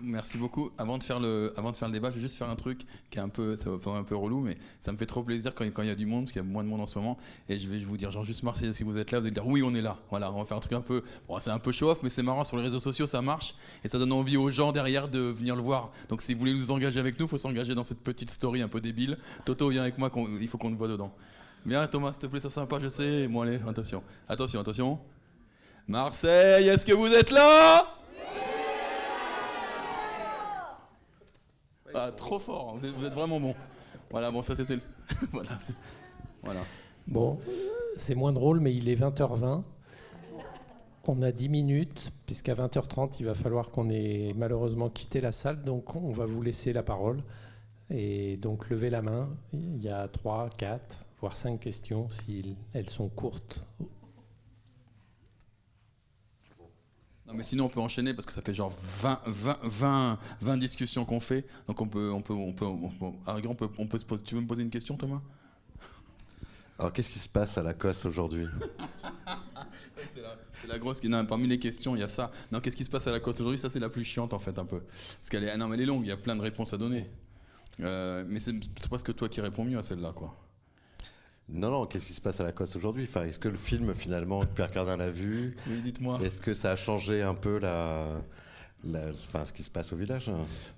Merci beaucoup. Avant de, faire le, avant de faire le débat, je vais juste faire un truc qui est un peu, ça va un peu relou, mais ça me fait trop plaisir quand, il y a du monde, parce qu'il y a moins de monde en ce moment. Et je vais vous dire, genre juste Marseille, si vous êtes là, vous allez dire oui, on est là. Voilà, on va faire un truc un peu, bon, c'est un peu show off, mais c'est marrant sur les réseaux sociaux, ça marche et ça donne envie aux gens derrière de venir le voir. Donc si vous voulez nous engager avec nous, il faut s'engager dans cette petite story un peu débile. Toto, viens avec moi, il faut qu'on te voit dedans. Viens Thomas, s'il te plaît, c'est sympa, je sais. Bon allez, attention, attention, attention. Marseille, est-ce que vous êtes là? Trop fort, vous êtes, vous êtes vraiment bon. Voilà, bon, ça c'était le. voilà, voilà. Bon, c'est moins drôle, mais il est 20h20. On a 10 minutes, puisqu'à 20h30, il va falloir qu'on ait malheureusement quitté la salle. Donc, on va vous laisser la parole. Et donc, levez la main. Il y a 3, 4, voire 5 questions, si elles sont courtes. Non, mais sinon on peut enchaîner parce que ça fait genre 20, 20, 20, 20 discussions qu'on fait. Donc on peut, on peut, on peut, on peut, on peut, on peut se poser. Tu veux me poser une question, Thomas? Alors, qu'est-ce qui se passe à la COS aujourd'hui? C'est la, la grosse qui. Non, parmi les questions, il y a ça. Non, qu'est-ce qui se passe à la course aujourd'hui? Ça, c'est la plus chiante en fait, un peu. Parce qu'elle est, non, mais elle est longue. Il y a plein de réponses à donner. Euh, mais c'est c'est presque toi qui réponds mieux à celle-là, quoi. Non, non, qu'est-ce qui se passe à la COS aujourd'hui? Enfin, Est-ce que le film, finalement, Pierre Cardin l'a vu? Oui, dites-moi. Est-ce que ça a changé un peu la, la- enfin, ce qui se passe au village?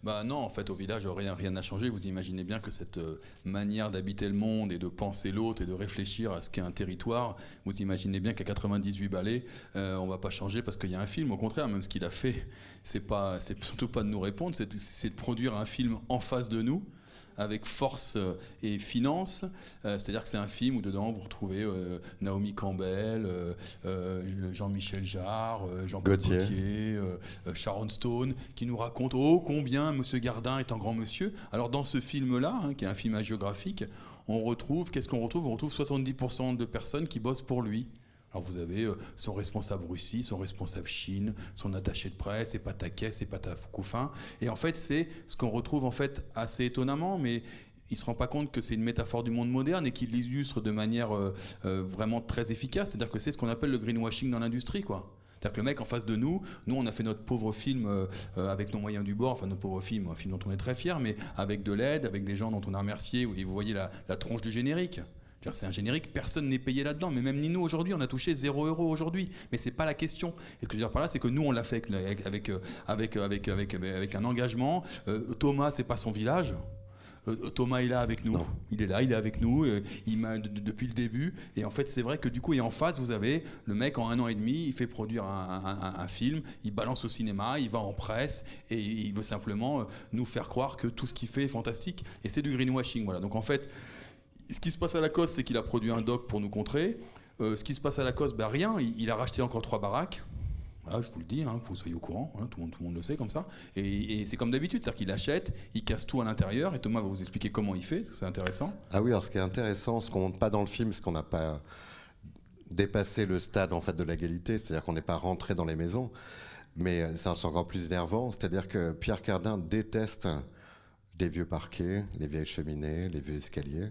Bah non, en fait, au village, rien rien n'a changé. Vous imaginez bien que cette euh, manière d'habiter le monde et de penser l'autre et de réfléchir à ce qu'est un territoire, vous imaginez bien qu'à 98 balais, euh, on va pas changer parce qu'il y a un film. Au contraire, même ce qu'il a fait, c'est pas, c'est surtout pas de nous répondre, c'est de, c'est de produire un film en face de nous avec force euh, et finance. Euh, C'est-à-dire que c'est un film où dedans vous retrouvez euh, Naomi Campbell, euh, Jean-Michel Jarre, Jean-Paul Gaultier. Gaultier, Sharon Stone, qui nous racontent oh combien Monsieur Gardin est un grand monsieur. Alors dans ce film-là, hein, qui est un film hagiographique, on retrouve qu'est-ce qu'on retrouve? On retrouve 70% de personnes qui bossent pour lui. Alors vous avez euh, son responsable Russie, son responsable Chine, son attaché de presse, et Pataquès, et Patafoukoufin. Et en fait, c'est ce qu'on retrouve en fait assez étonnamment, mais il se rend pas compte que c'est une métaphore du monde moderne et qu'il l'illustre de manière euh, euh, vraiment très efficace. C'est-à-dire que c'est ce qu'on appelle le greenwashing dans l'industrie, quoi. C'est-à-dire que le mec en face de nous, nous on a fait notre pauvre film avec nos moyens du bord, enfin notre pauvre film, un film dont on est très fier, mais avec de l'aide, avec des gens dont on a remercié, et vous voyez la, la tronche du générique. C'est un générique, personne n'est payé là-dedans, mais même ni nous aujourd'hui, on a touché 0 euros aujourd'hui. Mais c'est pas la question. Et ce que je veux dire par là, c'est que nous, on l'a fait avec, avec, euh, avec, euh, avec, avec, avec un engagement. Euh, Thomas, c'est pas son village. Euh, Thomas est là avec nous. Non. Il est là, il est avec nous. euh, il m'a de- de- depuis le début. Et en fait, c'est vrai que du coup, et en face, vous avez le mec en un an et demi, il fait produire un, un- un- un film, il balance au cinéma, il va en presse et il veut simplement euh, nous faire croire que tout ce qu'il fait est fantastique. Et c'est du greenwashing, voilà. Donc en fait, ce qui se passe à Lacoste, c'est qu'il a produit un doc pour nous contrer. Euh, ce qui se passe à Lacoste, bah rien. Il, a racheté encore trois baraques. Voilà, je vous le dis, hein, vous soyez au courant, hein, tout, le monde, le sait comme ça. Et, c'est comme d'habitude, c'est-à-dire qu'il achète, il casse tout à l'intérieur, et Thomas va vous expliquer comment il fait, c'est intéressant. Ah oui, alors ce qui est intéressant, ce qu'on montre pas dans le film, c'est qu'on n'a pas dépassé le stade en fait de l'égalité, c'est-à-dire qu'on n'est pas rentré dans les maisons, mais euh, c'est encore plus énervant, c'est-à-dire que Pierre Cardin déteste les vieux parquets, les vieilles cheminées, les vieux escaliers.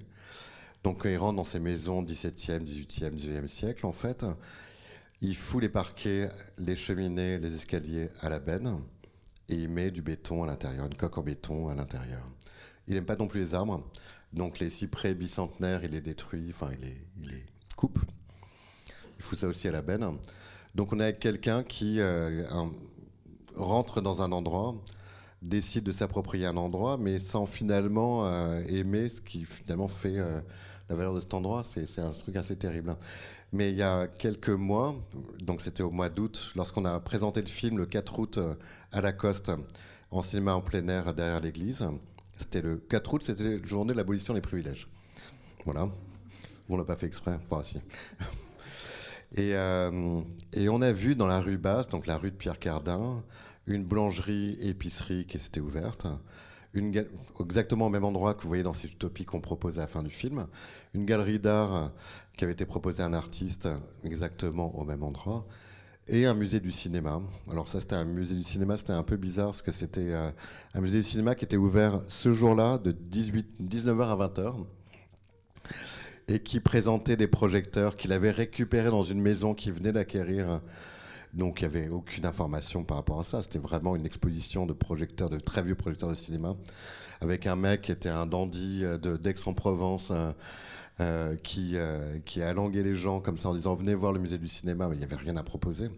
Donc quand il rentre dans ces maisons 17e, 18e, 19e siècle, en fait, il fout les parquets, les cheminées, les escaliers à la benne et il met du béton à l'intérieur, une coque en béton à l'intérieur. Il n'aime pas non plus les arbres, donc les cyprès bicentenaires, il les détruit, enfin il les, coupe. Il fout ça aussi à la benne. Donc on est avec quelqu'un qui euh, rentre dans un endroit, décide de s'approprier un endroit, mais sans finalement euh, aimer ce qui finalement fait euh, la valeur de cet endroit. C'est un truc assez terrible. Mais il y a quelques mois, donc c'était au mois d'août, lorsqu'on a présenté le film le 4 août euh, à Lacoste, en cinéma en plein air derrière l'église, c'était le 4 août, c'était la journée de l'abolition des privilèges. Voilà. On l'a pas fait exprès. Enfin. Et, et on a vu dans la rue basse, donc la rue de Pierre Cardin, une boulangerie-épicerie qui s'était ouverte. Exactement au même endroit que vous voyez dans cette utopie qu'on propose à la fin du film. Une galerie d'art qui avait été proposée à un artiste exactement au même endroit. Et un musée du cinéma. Alors ça, c'était un musée du cinéma, c'était un peu bizarre parce que c'était euh, un musée du cinéma qui était ouvert ce jour-là de 18, 19h à 20h et qui présentait des projecteurs qu'il avait récupérés dans une maison qu'il venait d'acquérir Donc il n'y avait aucune information par rapport à ça. C'était vraiment une exposition de projecteurs, de très vieux projecteurs de cinéma, avec un mec qui était un dandy d'Aix-en-Provence. qui, qui a alangué les gens comme ça en disant venez voir le musée du cinéma, mais il n'y avait rien à proposer.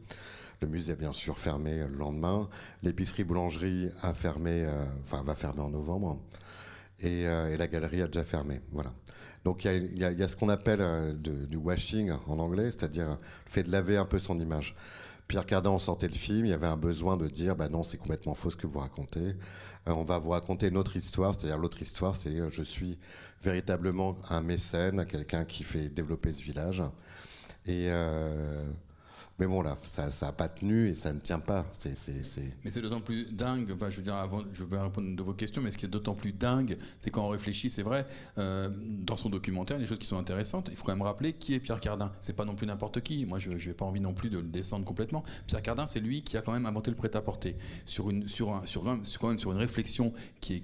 Le musée a bien sûr fermé le lendemain. L'épicerie boulangerie a fermé, euh, enfin va fermer en novembre. Euh, et, la galerie a déjà fermé. Voilà. Donc il y, a ce qu'on appelle euh, du washing en anglais, c'est-à-dire le fait de laver un peu son image. Pierre Cardin, on sortait le film, il y avait un besoin de dire bah non, c'est complètement faux ce que vous racontez. on va vous raconter une autre histoire, c'est-à-dire l'autre histoire, c'est je suis véritablement un mécène, quelqu'un qui fait développer ce village. Et mais bon, là, ça n'a pas tenu et ça ne tient pas. C'est, Mais c'est d'autant plus dingue, je veux dire, avant, je vais répondre de vos questions, mais ce qui est d'autant plus dingue, c'est quand on réfléchit, c'est vrai, euh, dans son documentaire, des choses qui sont intéressantes. Il faut quand même rappeler qui est Pierre Cardin. C'est pas non plus n'importe qui. Moi, je n'ai pas envie non plus de le descendre complètement. Pierre Cardin, c'est lui qui a quand même inventé le prêt-à-porter sur sur, un, sur, sur une réflexion qui est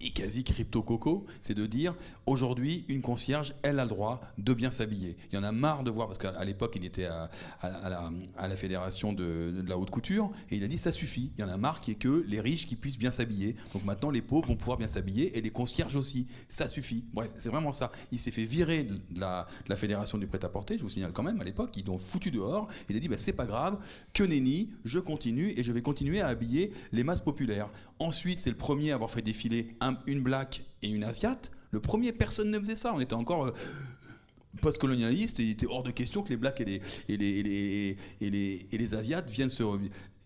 et quasi crypto-coco, c'est de dire aujourd'hui, une concierge, elle a le droit de bien s'habiller. Il y en a marre de voir, parce qu'à l'époque, il était à, la, fédération de, la haute couture, et il a dit ça suffit. Il y en a marre qu'il n'y ait que les riches qui puissent bien s'habiller. Donc maintenant, les pauvres vont pouvoir bien s'habiller, et les concierges aussi. Ça suffit. Bref, c'est vraiment ça. Il s'est fait virer de la, fédération du prêt-à-porter, je vous signale quand même, à l'époque, ils l'ont foutu dehors. Il a dit, bah, c'est pas grave, que nenni, je continue, et je vais continuer à habiller les masses populaires. Ensuite, c'est le premier à avoir fait défiler un une black et une asiate. Le premier, personne ne faisait ça. On était encore euh, post-colonialiste il était hors de question que les blacks et les, et les, et les, et les, asiates viennent sur,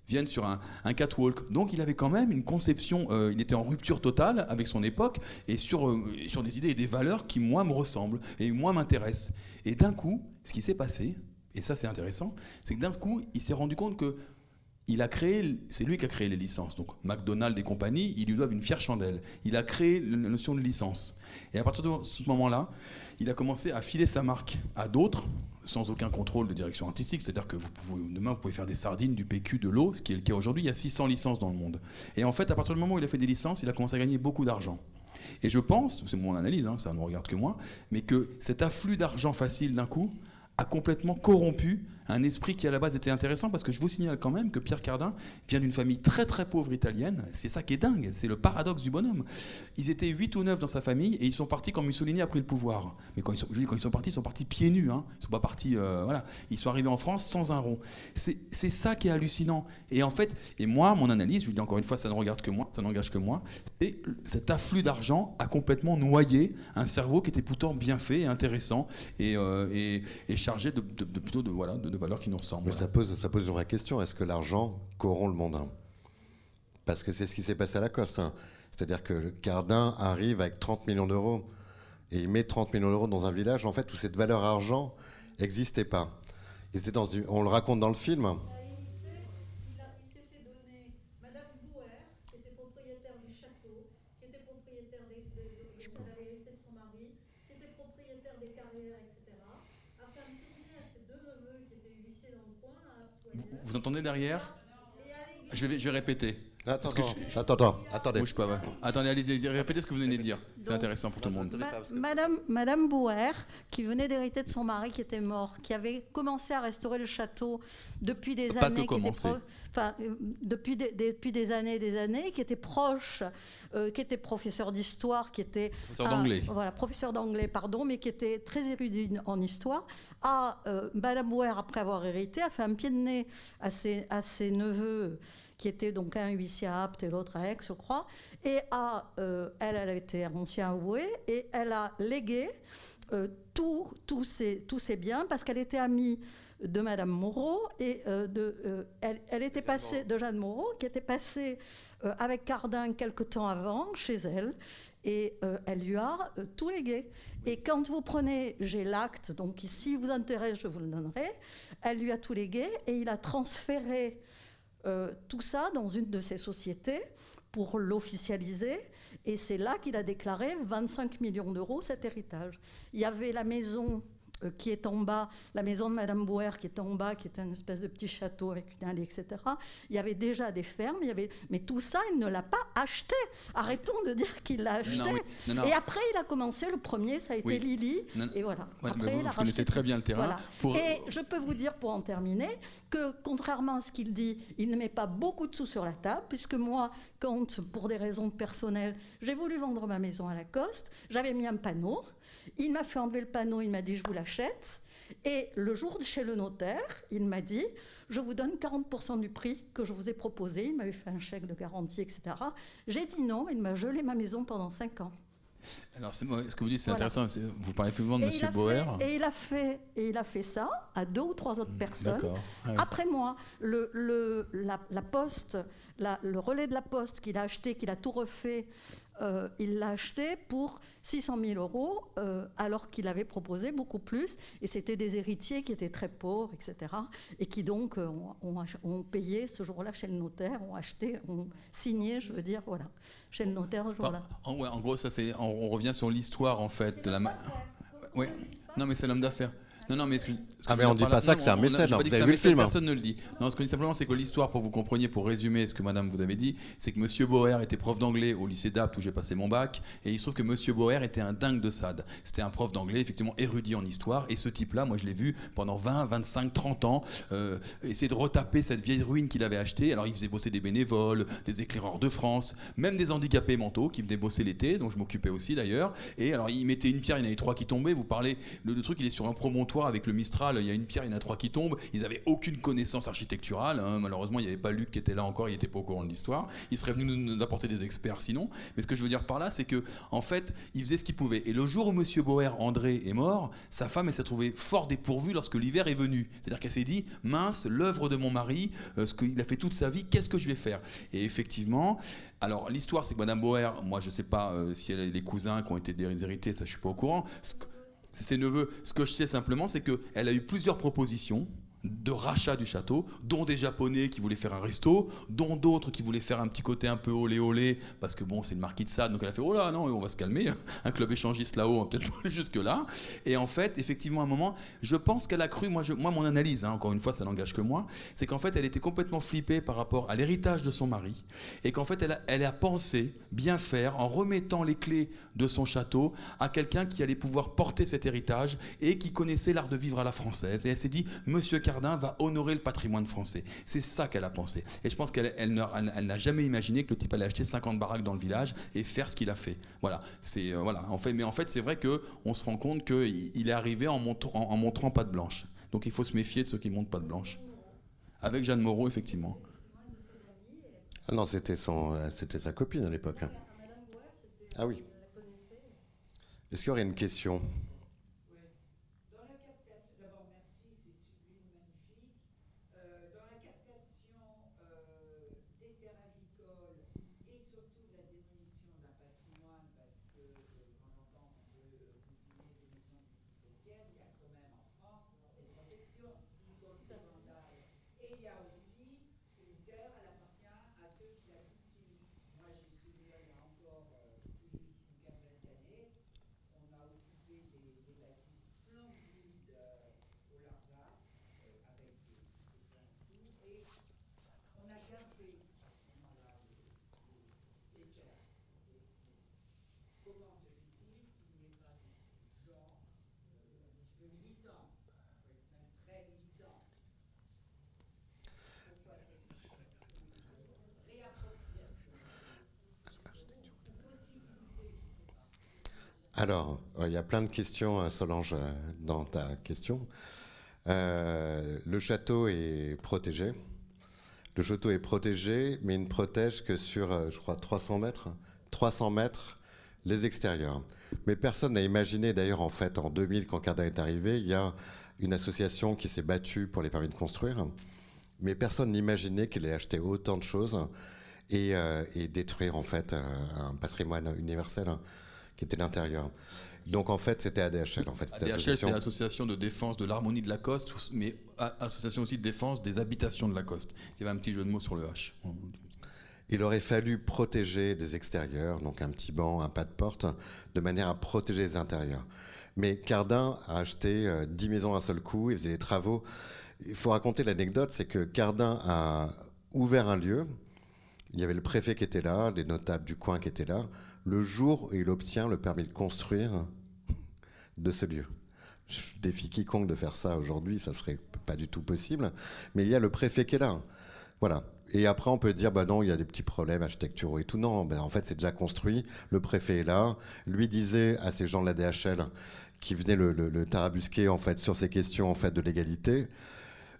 viennent sur un, catwalk. Donc il avait quand même une conception, euh, il était en rupture totale avec son époque et sur, euh, sur des idées et des valeurs qui, moi, me ressemblent et moi m'intéressent. Et d'un coup, ce qui s'est passé, et ça c'est intéressant, c'est que d'un coup, il s'est rendu compte que il a créé, c'est lui qui a créé les licences. Donc McDonald's et compagnie, ils lui doivent une fière chandelle. Il a créé la notion de licence. Et à partir de ce moment-là, il a commencé à filer sa marque à d'autres, sans aucun contrôle de direction artistique. C'est-à-dire que vous pouvez, demain, vous pouvez faire des sardines, du PQ, de l'eau, ce qui est le cas aujourd'hui. Il y a 600 licences dans le monde. Et en fait, à partir du moment où il a fait des licences, il a commencé à gagner beaucoup d'argent. Et je pense, c'est mon analyse, hein, ça ne regarde que moi, mais que cet afflux d'argent facile d'un coup a complètement corrompu un esprit qui à la base était intéressant parce que je vous signale quand même que Pierre Cardin vient d'une famille très très pauvre italienne. C'est ça qui est dingue, c'est le paradoxe du bonhomme. Ils étaient 8 ou 9 dans sa famille et ils sont partis quand Mussolini a pris le pouvoir. Mais quand ils sont, je dis, quand ils sont partis, ils sont partis pieds nus. Hein. Ils sont pas partis, euh, voilà. Ils sont arrivés en France sans un rond. C'est ça qui est hallucinant. Et en fait, et moi, mon analyse, je vous dis encore une fois, ça ne regarde que moi, ça n'engage que moi, c'est cet afflux d'argent a complètement noyé un cerveau qui était pourtant bien fait et intéressant et, euh, et, chargé de, plutôt de, voilà, de valeurs qui nous ressemblent. Mais ça, pose, ça pose une vraie question. Est-ce que l'argent corrompt le monde Parce que c'est ce qui s'est passé à Lacoste. Hein. C'est-à-dire que Cardin arrive avec 30 millions d'euros et il met 30 millions d'euros dans un village en fait où cette valeur argent n'existait pas. on le raconte dans le film. Vous entendez je vais répéter. Attends, attends, attendez. Bouge pas, Attendez, allez-y, répétez ce que vous venez de dire. C'est intéressant pour tout le monde. Madame, Madame Bouer, qui venait d'hériter de son mari qui était mort, qui avait commencé à restaurer le château depuis des pas années. Que commencer. Enfin, euh, depuis des, depuis des années et des années, qui était proche, euh, qui était professeur d'histoire, qui était. Professeur d'anglais. Voilà, professeur d'anglais, pardon, mais qui était très érudit en histoire. A, euh, Madame Bouer, après avoir hérité, a fait un pied de nez à ses, à ses neveux qui était donc un huissier à Apt et l'autre à Aix, je crois. Et a, elle, elle a été ancien avoué et elle a légué tous ses biens parce qu'elle était amie de Madame Moreau et euh, de, euh, elle, était passée de Jeanne Moreau qui était passée euh, avec Cardin quelque temps avant chez elle et elle lui a tout légué. Et quand vous prenez, j'ai l'acte, donc si vous intéresse, je vous le donnerai. Elle lui a tout légué et il a transféré tout ça dans une de ses sociétés pour l'officialiser. Et c'est là qu'il a déclaré 25 millions d'euros cet héritage. Il y avait la maison euh, qui est en bas, la maison de Madame Bouer qui est en bas, qui est une espèce de petit château avec une allée, etc. Il y avait déjà des fermes, il y avait, mais tout ça, il ne l'a pas acheté. Arrêtons de dire qu'il l'a acheté. Non, oui. Non, non. Et après, il a commencé. Le premier, ça a été Oui. Lily, et voilà. Ouais, Après, vous, il a vous connaissez racheté très bien le terrain. Voilà. Pour- Et je peux vous dire, pour en terminer, que contrairement à ce qu'il dit, il ne met pas beaucoup de sous sur la table, puisque moi, quand, pour des raisons personnelles, j'ai voulu vendre ma maison à Lacoste, j'avais mis un panneau. Il m'a fait enlever le panneau, il m'a dit je vous l'achète. Et le jour de chez le notaire, il m'a dit je vous donne 40% du prix que je vous ai proposé. Il m'avait fait un chèque de garantie, etc. J'ai dit non, il m'a gelé ma maison pendant 5 ans. Alors, ce que vous dites, c'est Voilà. intéressant. Vous parlez effectivement de a Boer. fait, et, il a fait, et il a fait ça à deux ou trois autres personnes. Ah oui. Après moi, le, le- la, la poste, la- le relais de la poste qu'il a acheté, qu'il a tout refait, euh, il l'a acheté pour 600 000 euros, euh, alors qu'il avait proposé beaucoup plus. Et c'était des héritiers qui étaient très pauvres, etc. Et qui donc euh, ont, payé ce jour-là chez le notaire, ont acheté, ont signé, je veux dire, voilà, chez le notaire ce jour-là. En, ouais, en gros, ça, c'est, on, on revient sur l'histoire en fait de la. ma- Ouais. Non, mais c'est l'homme d'affaires. Non, non, mais ce que, ce Ah, mais on dire dit pas là- ça non, que c'est un mécène, hein. dit Vous avez vu le film, hein. Personne ne le dit. Non, ce que je dis simplement, c'est que l'histoire, pour vous compreniez, pour résumer ce que Madame vous avait dit, c'est que Monsieur Boer était prof d'anglais au lycée d'Apt où j'ai passé mon bac, et il se trouve que Monsieur Boer était un dingue de SAD. C'était un prof d'anglais, effectivement érudit en histoire, et ce type-là, moi je l'ai vu pendant 20, 25, 30 ans, euh, essayer de retaper cette vieille ruine qu'il avait achetée. Alors il faisait bosser des bénévoles, des éclaireurs de France, même des handicapés mentaux qui venaient bosser l'été, dont je m'occupais aussi d'ailleurs. Et alors il mettait une pierre, il y en avait trois qui tombaient. Vous parlez, le, le truc il est sur un promontoire avec le Mistral, il y a une pierre, il y en a trois qui tombent. Ils avaient aucune connaissance architecturale. hein. Malheureusement, il n'y avait pas Luc qui était là encore, il n'était pas au courant de l'histoire. Il serait venu nous, apporter des experts sinon. Mais ce que je veux dire par là, c'est que en fait, il faisait ce qu'il pouvait. Et le jour où Monsieur Boer André est mort, sa femme s'est trouvée fort dépourvue lorsque l'hiver est venu. C'est-à-dire qu'elle s'est dit mince, l'œuvre de mon mari, euh, ce qu'il a fait toute sa vie, qu'est-ce que je vais faire? Et effectivement, alors l'histoire, c'est que Madame Boer, moi je sais pas euh, si elle a les cousins qui ont été déshérités, ça je suis pas au courant. Ses neveux. Ce que je sais simplement, c'est qu'elle a eu plusieurs propositions de rachat du château, dont des Japonais qui voulaient faire un resto, dont d'autres qui voulaient faire un petit côté un peu olé olé, parce que bon, c'est le marquis de Sade, donc elle a fait oh là non, on va se calmer, un club échangiste là-haut, on peut-être aller jusque là. Et en fait, effectivement, à un moment, je pense qu'elle a cru, moi, moi mon analyse, hein, encore une fois, ça n'engage que moi, c'est qu'en fait, elle était complètement flippée par rapport à l'héritage de son mari, et qu'en fait, elle a, elle a pensé bien faire en remettant les clés de son château à quelqu'un qui allait pouvoir porter cet héritage et qui connaissait l'art de vivre à la française. Et elle s'est dit, Monsieur Cardin va honorer le patrimoine français. C'est ça qu'elle a pensé. Et je pense qu'elle elle n'a jamais imaginé que le type allait acheter 50 baraques dans le village et faire ce qu'il a fait. Voilà. C'est euh, voilà. Mais en fait, c'est vrai que on se rend compte qu'il il est arrivé en, montrant- en, en montrant pas de blanche. Donc il faut se méfier de ceux qui montrent pas de blanche. Avec Jeanne Moreau, effectivement. Ah non, c'était son, euh, c'était sa copine à l'époque. hein. Ah oui. Est-ce qu'il y aurait une question Dans la captation, d'abord merci, c'est sublime, magnifique. Euh, dans la captation euh, des terres agricoles et surtout de la démolition d'un patrimoine, parce que euh, quand on entend qu'on veut euh, consigner des maisons du XVIIe, il y a quand même en France des protections contre ces vandales. Et il y a aussi une terre, elle appartient à ceux qui la cultivent. Moi j'ai souvenir il y a encore euh, tout juste une quinzaine d'années, on a occupé des, des bâtisses splendides euh, au Larzac, euh, avec des, des plans et tout, et on a gardé à ce moment-là les, les, les terres. Et- et comment se fait-il qu'il n'y ait pas des gens euh, un petit peu militants, oui, même très militants Pourquoi cette réappropriation Possibilité, je ne sais pas. Alors, euh, il y a plein de questions, euh, Solange, euh, dans ta question. Le château est protégé. Le château est protégé, mais il ne protège que sur, je crois, 300 mètres. 300 mètres les extérieurs. Mais personne n'a imaginé, d'ailleurs, en fait, en 2000, quand Cardin est arrivé, il y a une association qui s'est battue pour les permis de construire. Mais personne n'imaginait qu'il allait acheter autant de choses et, euh, et détruire, en fait, un patrimoine universel qui était l'intérieur. Donc, en fait, c'était ADHL. En fait, ADHL, association. c'est l'Association de défense de l'harmonie de Lacoste, mais association aussi de défense des habitations de Lacoste. Il y avait un petit jeu de mots sur le H. Il aurait fallu protéger des extérieurs, donc un petit banc, un pas de porte, de manière à protéger les intérieurs. Mais Cardin a acheté euh, 10 maisons d'un seul coup, il faisait des travaux. Il faut raconter l'anecdote, c'est que Cardin a ouvert un lieu, il y avait le préfet qui était là, des notables du coin qui étaient là, le jour où il obtient le permis de construire de ce lieu. Je défie quiconque de faire ça aujourd'hui, ça serait pas du tout possible. Mais il y a le préfet qui est là. Voilà. Et après, on peut dire, bah non, il y a des petits problèmes architecturaux et tout. Non, ben en fait, c'est déjà construit. Le préfet est là. Lui disait à ces gens de la DHL qui venaient le tarabusquer en fait sur ces questions en fait de l'égalité.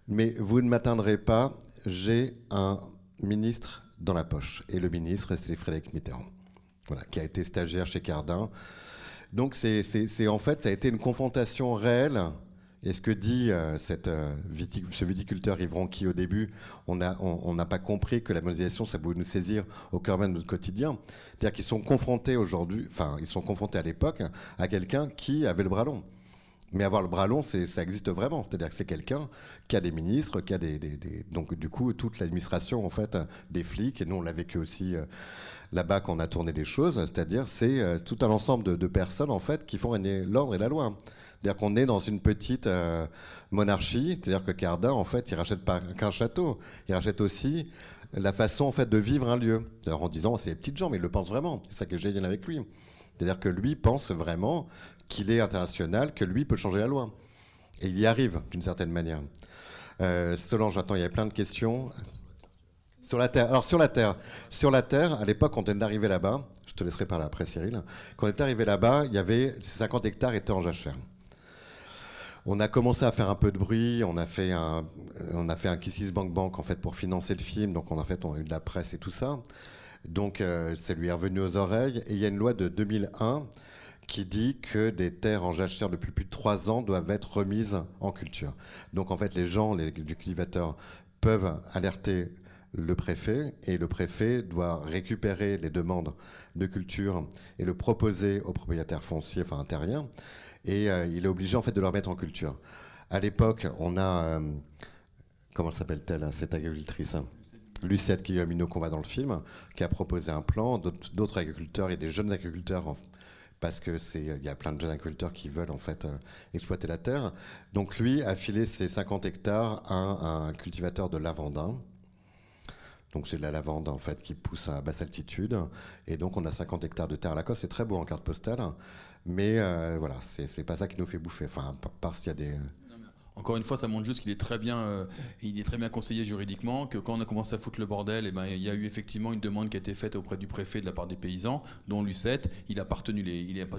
Mais vous ne m'atteindrez pas. J'ai un ministre dans la poche. Et le ministre, c'est Frédéric Mitterrand. Voilà, qui a été stagiaire chez Cardin. Donc c'est, en fait, ça a été une confrontation réelle. Et ce que dit euh, cette, euh, viti- ce viticulteur Yves Ronqui au début, on n'a on, on pas compris que la mondialisation, ça pouvait nous saisir au cœur même de notre quotidien. C'est-à-dire qu'ils sont confrontés aujourd'hui, enfin, ils sont confrontés à l'époque à quelqu'un qui avait le bras long. Mais avoir le bras long, ça existe vraiment. C'est-à-dire que c'est quelqu'un qui a des ministres, qui a des, des- des- donc du coup toute l'administration en fait, des flics. Et nous on l'a vécu aussi euh, là-bas quand on a tourné les choses. C'est-à-dire c'est euh, tout un ensemble de, personnes en fait qui font régner l'ordre et la loi. C'est-à-dire qu'on est dans une petite euh, monarchie. C'est-à-dire que Cardin en fait il rachète pas qu'un château, il rachète aussi la façon en fait de vivre un lieu. En disant c'est des petites gens, mais il le pense vraiment. C'est ça qui est génial avec lui. C'est-à-dire que lui pense vraiment qu'il est international, que lui peut changer la loi. Et il y arrive d'une certaine manière. Euh, Solange, attends, il y avait plein de questions. Sur la Terre. Alors sur la Terre. Sur la Terre, à l'époque, quand on est arrivé là-bas, je te laisserai parler après Cyril, quand on est arrivé là-bas, il y avait ces 50 hectares étaient en jachère. On a commencé à faire un peu de bruit, on a fait un, on a fait un Kissis Bank Bank en fait pour financer le film, donc on en fait on a eu de la presse et tout ça. Donc euh, ça lui est revenu aux oreilles et il y a une loi de 2001 qui dit que des terres en jachère depuis plus de trois ans doivent être remises en culture. Donc en fait les gens les, du cultivateur peuvent alerter le préfet et le préfet doit récupérer les demandes de culture et le proposer aux propriétaires fonciers, enfin terriens, et euh, il est obligé en fait de leur mettre en culture. À l'époque, on a euh, comment s'appelle-t-elle cette agricultrice hein Lucette Guillemino qu'on voit dans le film, qui a proposé un plan. D'autres agriculteurs et des jeunes agriculteurs, parce que c'est il y a plein de jeunes agriculteurs qui veulent en fait euh, exploiter la terre. Donc lui a filé ses 50 hectares à un, cultivateur de lavandin. Donc c'est de la lavande en fait qui pousse à basse altitude. Et donc on a 50 hectares de terre à la coste. C'est très beau en carte postale. Mais euh, voilà, c'est pas ça qui nous fait bouffer. Enfin, par- qu'il y a des. Encore une fois, ça montre juste qu'il est très bien, euh, il est très bien conseillé juridiquement. Que quand on a commencé à foutre le bordel, eh ben, il y a eu effectivement une demande qui a été faite auprès du préfet de la part des paysans, dont Lucette. Il n'a pas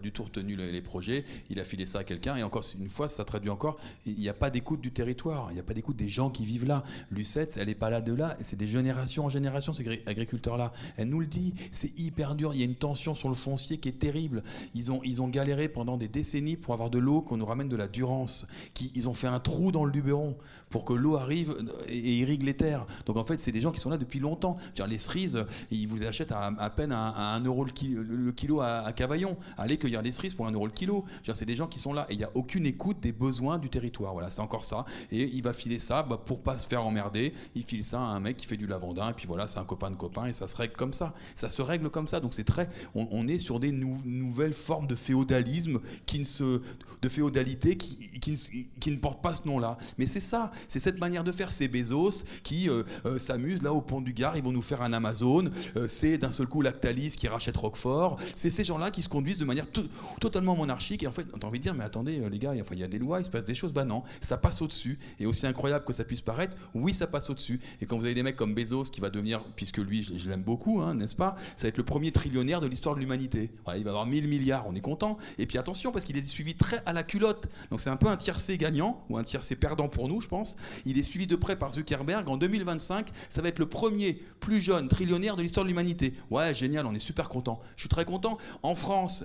du tout retenu les, projets. Il a filé ça à quelqu'un. Et encore une fois, ça traduit encore, il n'y a pas d'écoute du territoire. Il n'y a pas d'écoute des gens qui vivent là. Lucette, elle n'est pas là de là. C'est des générations en génération ces agri- agriculteurs-là. Elle nous le dit. C'est hyper dur. Il y a une tension sur le foncier qui est terrible. Ils ont, ils ont galéré pendant des décennies pour avoir de l'eau, qu'on nous ramène de la durance. Qui, ils ont fait un trou dans le Luberon pour que l'eau arrive et, irrigue les terres. Donc en fait, c'est des gens qui sont là depuis longtemps. Dire, les cerises, ils vous achètent à, peine à, à 1 euro le, ki- le- le kilo à, Cavaillon. Allez cueillir des cerises pour 1 euro le kilo. C'est des gens qui sont là et il n'y a aucune écoute des besoins du territoire. Voilà, c'est encore ça. Et il va filer ça bah, pour pas se faire emmerder. Il file ça à un mec qui fait du lavandin et puis voilà, c'est un copain de copain et ça se règle comme ça. Ça se règle comme ça. Donc c'est très. On, est sur des nou- nouvelles formes de féodalisme qui ne se, de féodalité qui, ne, qui ne portent pas ce nom-là. Mais c'est ça, c'est cette manière de faire. C'est Bezos qui euh, euh, s'amuse là au pont du Gard. Ils vont nous faire un Amazon. Euh, c'est d'un seul coup Lactalis qui rachète Roquefort. C'est ces gens-là qui se conduisent de manière to- totalement monarchique. Et en fait, t'as envie de dire, mais attendez, les gars, il y a- des lois, il se passe des choses. Bah non, ça passe au-dessus. Et aussi incroyable que ça puisse paraître, oui, ça passe au-dessus. Et quand vous avez des mecs comme Bezos qui va devenir, puisque lui, je, je l'aime beaucoup, hein, n'est-ce pas Ça va être le premier trillionnaire de l'histoire de l'humanité. Voilà, il va avoir 1000 milliards, on est content. Et puis attention, parce qu'il est suivi très à la culotte. Donc c'est un peu un tiercé gagnant, ou un tiercé perdant pour nous, je pense. Il est suivi de près par Zuckerberg. En 2025, ça va être le premier plus jeune trillionnaire de l'histoire de l'humanité. Ouais, génial, on est super content. Je suis très content. En France,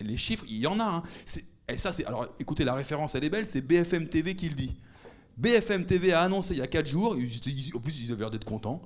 les chiffres, il y en a. hein. Et ça. Alors écoutez, la référence, elle est belle, c'est BFM TV qui le dit. BFM TV a annoncé il y a 4 jours, en plus ils avaient l'air d'être contents,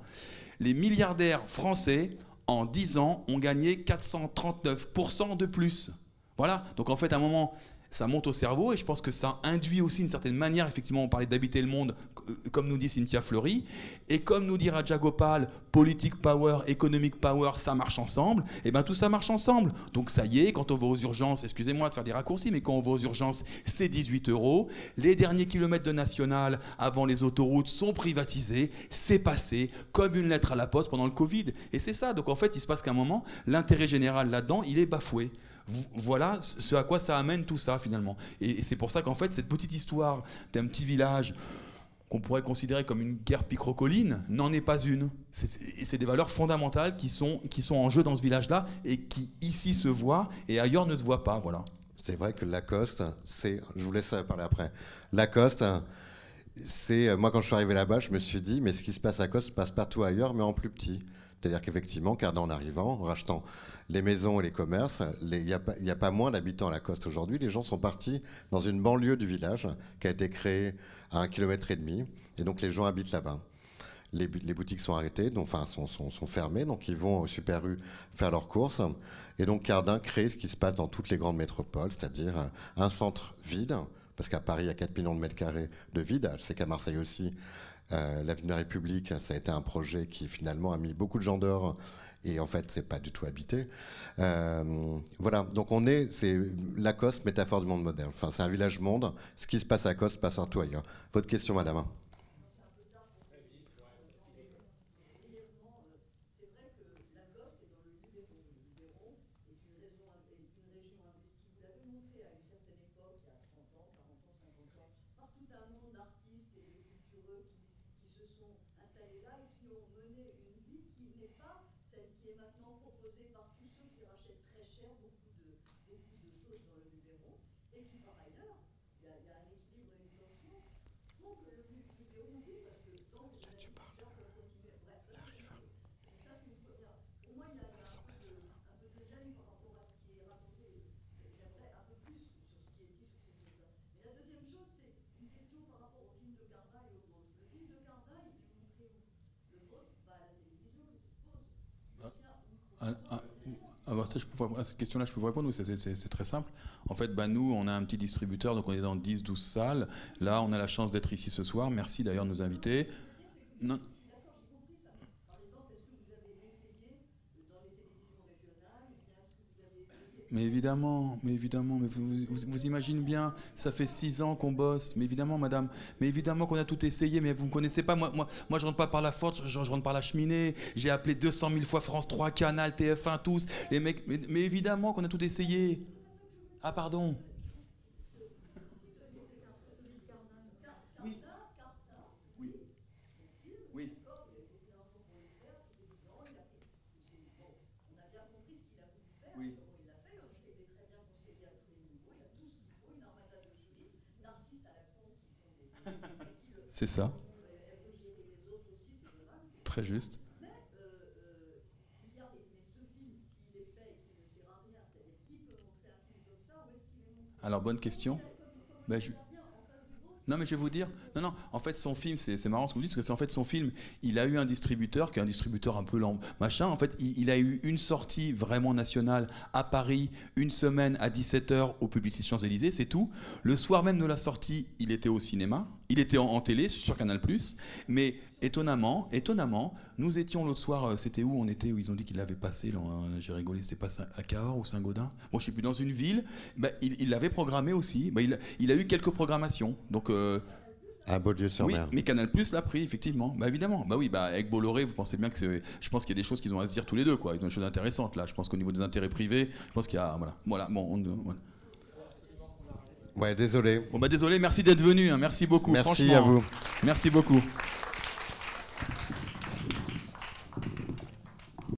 les milliardaires français, en 10 ans, ont gagné 439% de plus. Voilà, donc en fait, à un moment, ça monte au cerveau et je pense que ça induit aussi une certaine manière, effectivement, on parlait d'habiter le monde, euh, comme nous dit Cynthia Fleury, et comme nous dit Raja Gopal, politique power, economic power, ça marche ensemble, et bien tout ça marche ensemble. Donc ça y est, quand on va aux urgences, excusez-moi de faire des raccourcis, mais quand on va aux urgences, c'est 18 euros. Les derniers kilomètres de national avant les autoroutes sont privatisés, c'est passé comme une lettre à la poste pendant le Covid. Et c'est ça, donc en fait, il se passe qu'à un moment, l'intérêt général là-dedans, il est bafoué voilà ce à quoi ça amène tout ça finalement. Et, c'est pour ça qu'en fait, cette petite histoire d'un petit village qu'on pourrait considérer comme une guerre picrocoline n'en est pas une. C'est des valeurs fondamentales qui sont, qui sont en jeu dans ce village-là et qui ici se voient et ailleurs ne se voient pas. Voilà. C'est vrai que Lacoste, c'est. Je vous laisse parler après. Lacoste, c'est. Moi, quand je suis arrivé là-bas, je me suis dit, mais ce qui se passe à Lacoste se passe partout ailleurs, mais en plus petit. C'est-à-dire qu'effectivement, car en arrivant, en rachetant les maisons et les commerces, il n'y a, pas moins d'habitants à Lacoste aujourd'hui. Les gens sont partis dans une banlieue du village qui a été créée à un kilomètre et demi. Et donc les gens habitent là-bas. Les, boutiques sont arrêtées, donc, enfin sont, fermées, donc ils vont au Super U faire leurs courses. Et donc Cardin crée ce qui se passe dans toutes les grandes métropoles, c'est-à-dire un centre vide, parce qu'à Paris, il y a 4 millions de mètres carrés de vide. Je sais qu'à Marseille aussi, euh, L'avenue République, ça a été un projet qui finalement a mis beaucoup de gens dehors et en fait c'est pas du tout habité. Euh, voilà, donc on est, c'est Lacoste, métaphore du monde moderne. Enfin, c'est un village monde. Ce qui se passe à Lacoste passe partout ailleurs. Votre question, madame. Ah, à cette question-là, je peux vous répondre. c'est très simple. En fait, bah, nous, on a un petit distributeur, donc on est dans 10-12 salles. Là, on a la chance d'être ici ce soir. Merci d'ailleurs de nous inviter. Non, Mais évidemment, mais évidemment, mais vous, imaginez bien, ça fait six ans qu'on bosse. Mais évidemment, madame, mais évidemment qu'on a tout essayé, mais vous ne connaissez pas. Moi, moi, moi, je rentre pas par la force, je, rentre par la cheminée. J'ai appelé 200 000 fois France 3, Canal, TF1, tous. Les mecs, mais évidemment qu'on a tout essayé. Ah, pardon. C'est ça. Très juste. Alors, bonne question. Ben. Non, mais je vais vous dire. Non, non. En fait, son film, c'est marrant ce que vous dites, parce que c'est en fait son film. Il a eu un distributeur, qui est un distributeur un peu lent, machin. En fait, il, a eu une sortie vraiment nationale à Paris, une semaine à 17h au Publicité Champs-Élysées, c'est tout. Le soir même de la sortie, il était au cinéma. Il était en, télé sur Canal+. Mais étonnamment, étonnamment, nous étions l'autre soir, euh, c'était où On était où ils ont dit qu'il l'avait passé. J'ai rigolé, c'était pas à Cahors ou Saint-Gaudin Bon, je sais plus, dans une ville. Ben, il l'avait programmé aussi. Ben, il, a eu quelques programmations. Donc. Euh, à Beaulieu-sur-Mer. Oui, mais Canal Plus l'a pris, effectivement. Bah évidemment. Bah oui, bah avec Bolloré, vous pensez bien que. Je pense qu'il y a des choses qu'ils ont à se dire tous les deux, quoi. Ils ont des choses intéressantes là. Je pense qu'au niveau des intérêts privés, je pense qu'il y a. Voilà. Voilà. Bon, on, voilà. Ouais, désolé. Bon, bah désolé, merci d'être venu, hein. merci beaucoup. Merci à vous. Merci beaucoup.